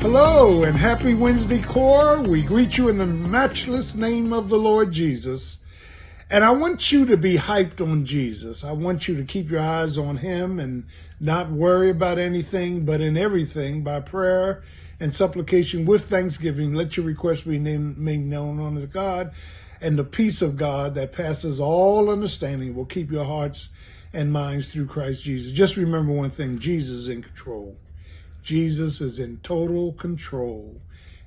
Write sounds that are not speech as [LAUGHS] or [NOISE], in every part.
Hello and happy Wednesday, Core. We greet you in the matchless name of the Lord Jesus. And I want you to be hyped on Jesus. I want you to keep your eyes on him and not worry about anything, but in everything by prayer and supplication with thanksgiving, let your requests be made known unto God. And the peace of God that passes all understanding will keep your hearts and minds through Christ Jesus. Just remember one thing Jesus is in control. Jesus is in total control.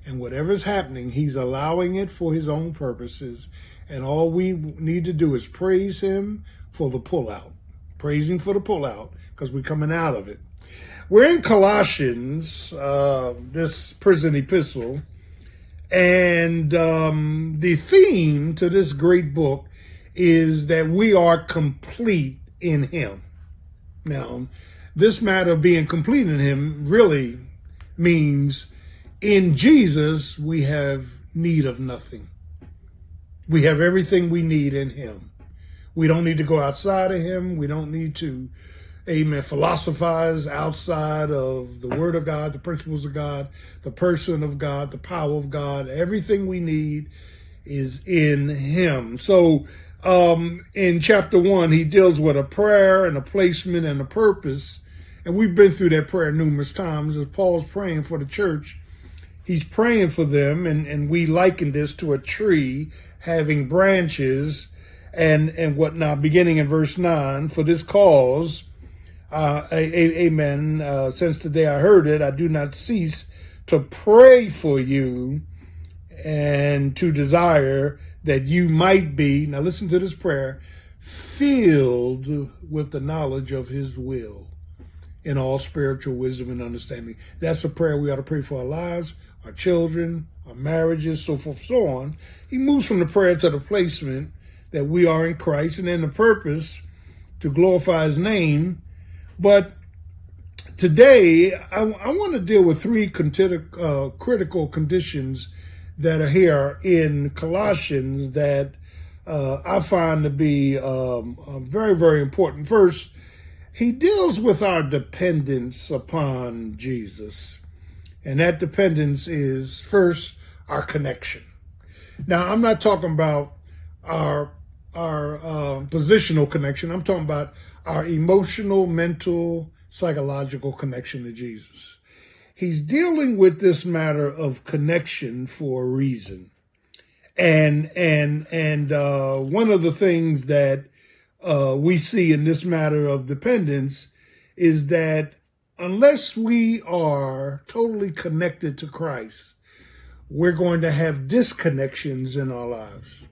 And whatever's happening, he's allowing it for his own purposes. And all we need to do is praise him for the pullout. Praise him for the pullout because we're coming out of it. We're in Colossians, uh, this prison epistle, and um, the theme to this great book is that we are complete in him. Now, this matter of being complete in him really means in Jesus we have need of nothing. We have everything we need in him. We don't need to go outside of him. We don't need to, amen, philosophize outside of the word of God, the principles of God, the person of God, the power of God. Everything we need is in him. So, um, in chapter one, he deals with a prayer and a placement and a purpose and we've been through that prayer numerous times as Paul's praying for the church. He's praying for them, and, and we liken this to a tree having branches and, and whatnot, beginning in verse 9. For this cause, uh, amen, uh, since the day I heard it, I do not cease to pray for you and to desire that you might be, now listen to this prayer, filled with the knowledge of his will in all spiritual wisdom and understanding. That's a prayer we ought to pray for our lives, our children, our marriages, so forth, so on. He moves from the prayer to the placement that we are in Christ and then the purpose to glorify his name. But today, I, I want to deal with three uh, critical conditions that are here in Colossians that uh, I find to be um, uh, very, very important. First, he deals with our dependence upon Jesus. And that dependence is first our connection. Now, I'm not talking about our our uh, positional connection. I'm talking about our emotional, mental, psychological connection to Jesus. He's dealing with this matter of connection for a reason, and and and uh, one of the things that uh, we see in this matter of dependence is that unless we are totally connected to Christ, we're going to have disconnections in our lives.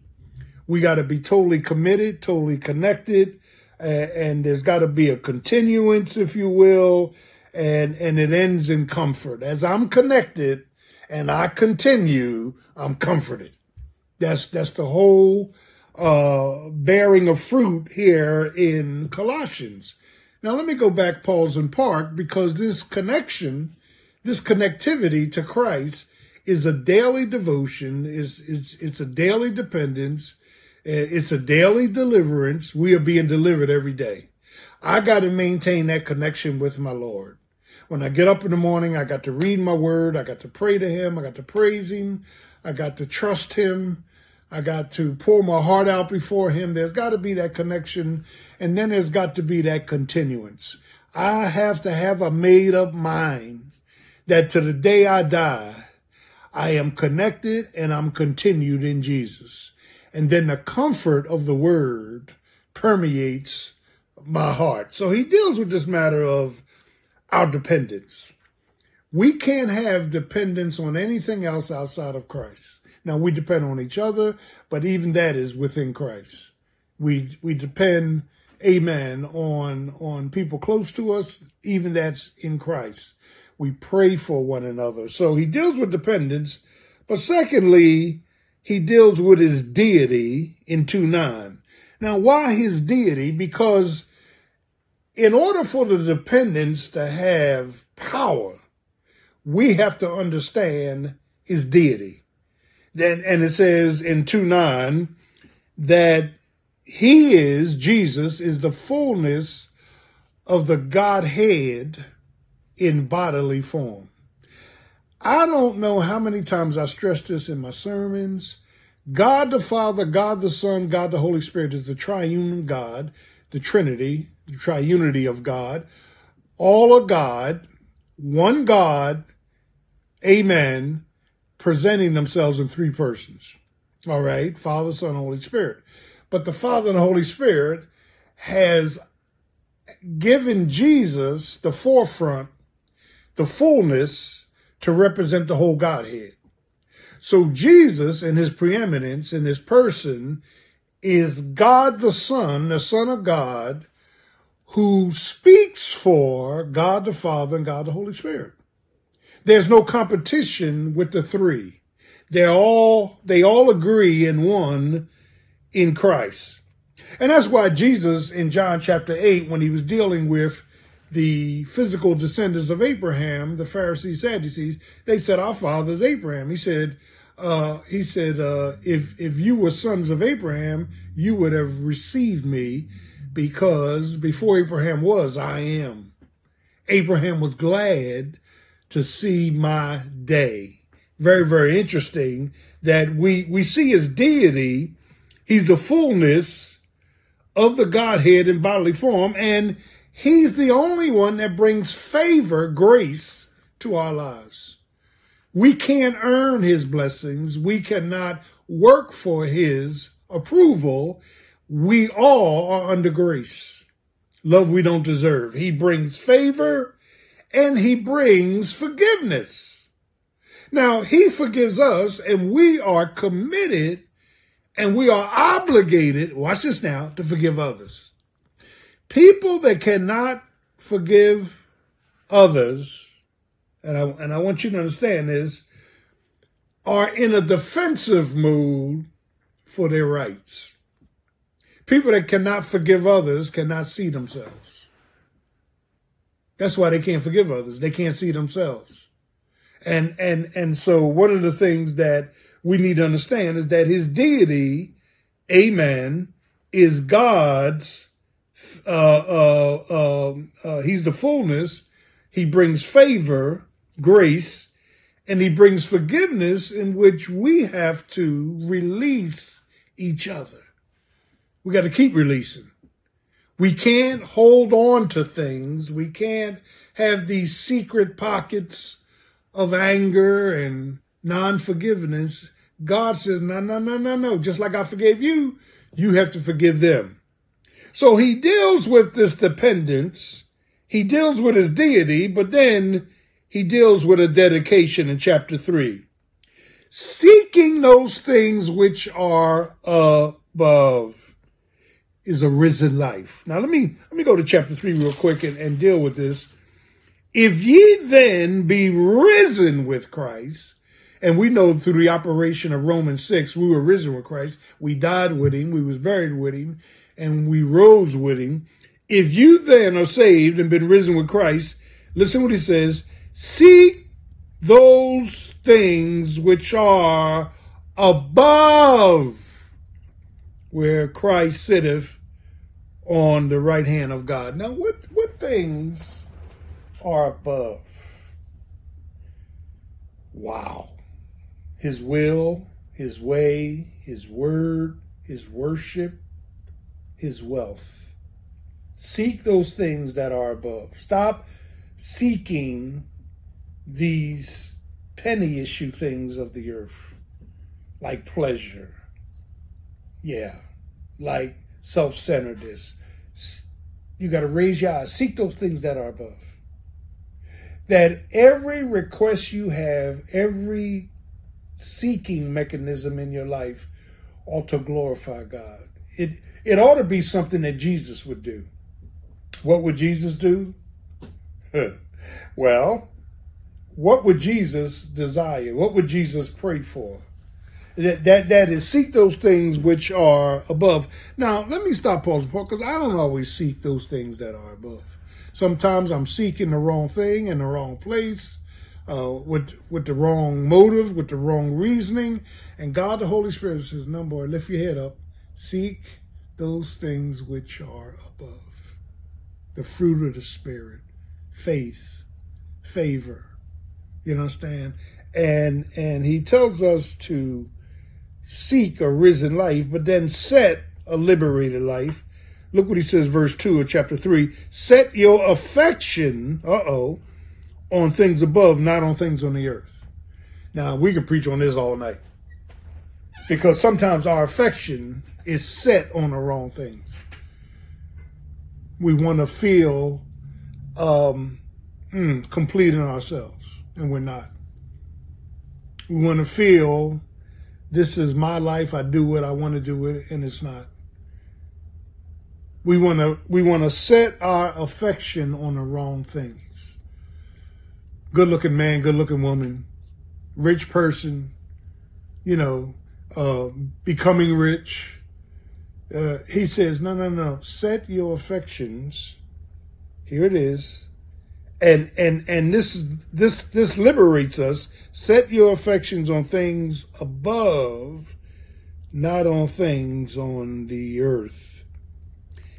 We got to be totally committed, totally connected, uh, and there's got to be a continuance, if you will, and and it ends in comfort. As I'm connected and I continue, I'm comforted. That's that's the whole uh, bearing of fruit here in Colossians. Now, let me go back, pause and park, because this connection, this connectivity to Christ is a daily devotion, is it's, it's a daily dependence, eh, it's a daily deliverance. We are being delivered every day. I got to maintain that connection with my Lord. When I get up in the morning, I got to read my word, I got to pray to him, I got to praise him, I got to trust him, I got to pour my heart out before him. There's got to be that connection. And then there's got to be that continuance. I have to have a made up mind that to the day I die, I am connected and I'm continued in Jesus. And then the comfort of the word permeates my heart. So he deals with this matter of our dependence. We can't have dependence on anything else outside of Christ. Now we depend on each other, but even that is within Christ. We we depend, amen, on on people close to us, even that's in Christ. We pray for one another. So he deals with dependence, but secondly, he deals with his deity in 2 9. Now, why his deity? Because in order for the dependence to have power, we have to understand his deity. And it says in 2 9 that he is, Jesus, is the fullness of the Godhead in bodily form. I don't know how many times I stress this in my sermons. God the Father, God the Son, God the Holy Spirit is the triune God, the Trinity, the triunity of God, all of God, one God, amen, presenting themselves in three persons. All right, Father, Son, Holy Spirit. But the Father and the Holy Spirit has given Jesus the forefront, the fullness to represent the whole Godhead. So Jesus in his preeminence, in his person, is God the Son, the Son of God, who speaks for God the Father and God the Holy Spirit. There's no competition with the three. They're all, they all agree in one in Christ. And that's why Jesus in John chapter 8, when he was dealing with the physical descendants of Abraham, the Pharisees, Sadducees, they said, Our father is Abraham. He said, uh, he said, uh, if if you were sons of Abraham, you would have received me, because before Abraham was, I am. Abraham was glad to see my day. Very, very interesting that we we see his deity. He's the fullness of the Godhead in bodily form, and he's the only one that brings favor, grace to our lives. We can't earn his blessings. We cannot work for his approval. We all are under grace. Love we don't deserve. He brings favor and he brings forgiveness. Now, he forgives us and we are committed and we are obligated, watch this now, to forgive others. People that cannot forgive others and I, and I want you to understand this, are in a defensive mood for their rights. People that cannot forgive others cannot see themselves. That's why they can't forgive others. They can't see themselves. And and and so one of the things that we need to understand is that his deity, amen, is God's uh, uh, uh, uh he's the fullness. He brings favor grace and he brings forgiveness in which we have to release each other. We got to keep releasing. We can't hold on to things. We can't have these secret pockets of anger and non forgiveness. God says, no, no, no, no, no. Just like I forgave you, you have to forgive them. So he deals with this dependence. He deals with his deity, but then he deals with a dedication in chapter 3. Seeking those things which are above is a risen life. Now let me let me go to chapter 3 real quick and, and deal with this. If ye then be risen with Christ, and we know through the operation of Romans 6, we were risen with Christ. We died with him. We was buried with him and we rose with him. If you then are saved and been risen with Christ, listen what he says. Seek those things which are above where Christ sitteth on the right hand of God. Now, what, what things are above? Wow. His will, his way, his word, his worship, his wealth. Seek those things that are above. Stop seeking these penny issue things of the earth, like pleasure. Yeah, like self centeredness. You got to raise your eyes, seek those things that are above. That every request you have, every seeking mechanism in your life ought to glorify God. It it ought to be something that Jesus would do. What would Jesus do? [LAUGHS] well, what would Jesus desire? What would Jesus pray for? That, that, that is seek those things which are above. Now, let me stop pausing because I don't always seek those things that are above. Sometimes I'm seeking the wrong thing in the wrong place, uh, with with the wrong motive, with the wrong reasoning. And God, the Holy Spirit says, "No, boy, lift your head up. Seek those things which are above. The fruit of the Spirit, faith, favor, You understand? And and he tells us to seek a risen life, but then set a liberated life. Look what he says, verse 2 of chapter 3. Set your affection, uh oh, on things above, not on things on the earth. Now, we could preach on this all night because sometimes our affection is set on the wrong things. We want to feel um, mm, complete in ourselves, and we're not. We want to feel this is my life. I do what I want to do with it, and it's not. We want to we want to set our affection on the wrong things. Good looking man, good looking woman, rich person, you know, uh, becoming rich. Uh, he says, no, no, no. Set your affections. Here it is. And and and this this this liberates us. Set your affections on things above, not on things on the earth.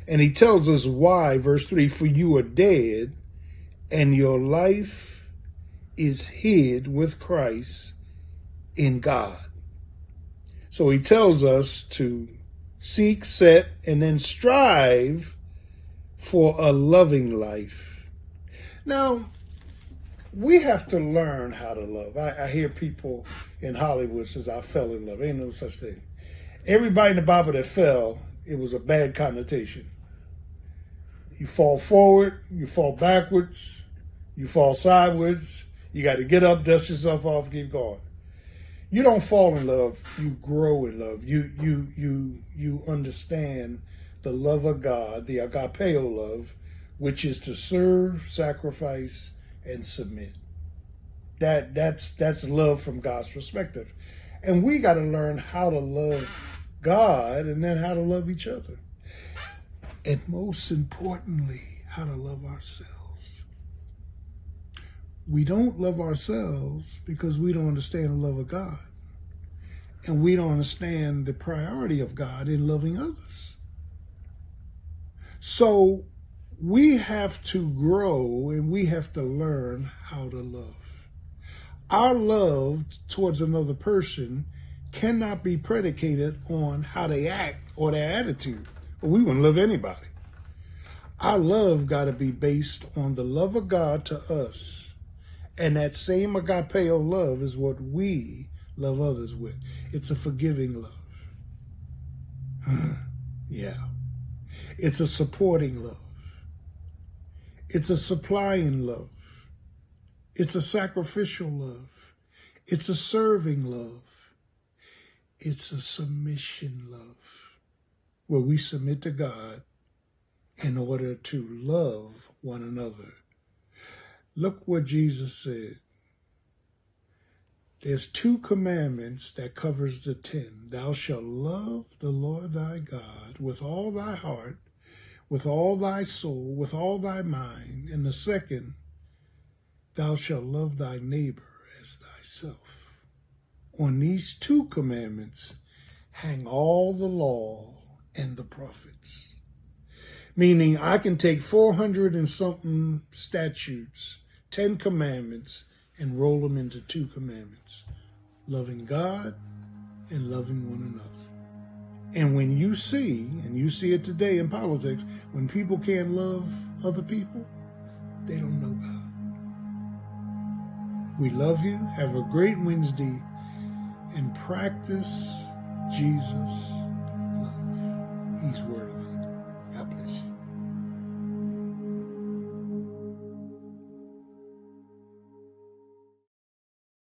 And he tells us why, verse 3 For you are dead, and your life is hid with Christ in God. So he tells us to seek, set, and then strive for a loving life. Now, we have to learn how to love. I, I, hear people in Hollywood says, I fell in love. Ain't no such thing. Everybody in the Bible that fell, it was a bad connotation. You fall forward, you fall backwards, you fall sideways, you got to get up, dust yourself off, keep going you don't fall in love you grow in love you you you you understand the love of god the agapeo love which is to serve sacrifice and submit that that's that's love from god's perspective and we got to learn how to love god and then how to love each other and most importantly how to love ourselves we don't love ourselves because we don't understand the love of God. And we don't understand the priority of God in loving others. So we have to grow and we have to learn how to love. Our love towards another person cannot be predicated on how they act or their attitude. Well, we wouldn't love anybody. Our love got to be based on the love of God to us and that same agapeo love is what we love others with. It's a forgiving love. [LAUGHS] yeah. It's a supporting love. It's a supplying love. It's a sacrificial love. It's a serving love. It's a submission love where we submit to God in order to love one another Look what Jesus said. There's two commandments that covers the ten. Thou shalt love the Lord thy God with all thy heart, with all thy soul, with all thy mind. And the second, thou shalt love thy neighbor as thyself. On these two commandments hang all the law and the prophets. Meaning I can take 400 and something statutes Ten Commandments and roll them into two commandments loving God and loving one another. And when you see, and you see it today in politics, when people can't love other people, they don't know God. We love you. Have a great Wednesday and practice Jesus' love. He's worthy.